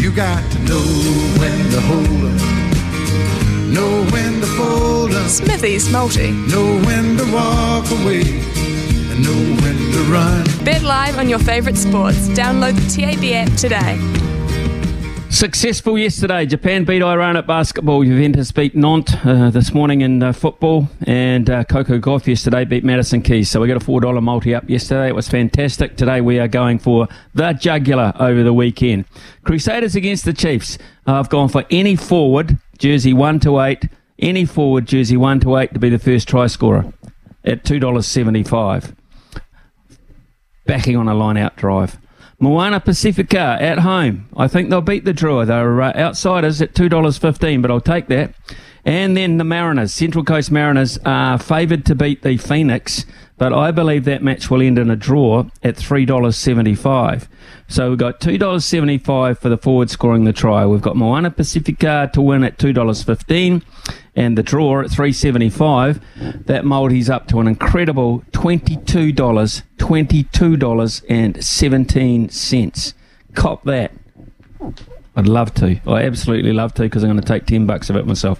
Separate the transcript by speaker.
Speaker 1: You got to know when to hold 'em, know when to fold 'em,
Speaker 2: Smithy's Multi.
Speaker 1: know when to walk away, and know when to run.
Speaker 2: Bet live on your favourite sports. Download the TAB app today.
Speaker 3: Successful yesterday. Japan beat Iran at basketball. Juventus beat Nantes uh, this morning in uh, football. And uh, Coco Gauff yesterday beat Madison Keys. So we got a $4 multi up yesterday. It was fantastic. Today we are going for the jugular over the weekend. Crusaders against the Chiefs. Uh, I've gone for any forward, jersey 1 to 8. Any forward, jersey 1 to 8 to be the first try scorer at $2.75. Backing on a line out drive. Moana Pacifica at home. I think they'll beat the Drua. They're uh, outsiders at $2.15, but I'll take that. And then the Mariners, Central Coast Mariners, are favoured to beat the Phoenix, but I believe that match will end in a draw at $3.75. So we've got $2.75 for the forward scoring the try. We've got Moana Pacifica to win at $2.15 and the draw at $3.75. That multi's up to an incredible $22, $22.17. Cop that. I'd love to. I absolutely love to because I'm going to take 10 bucks of it myself.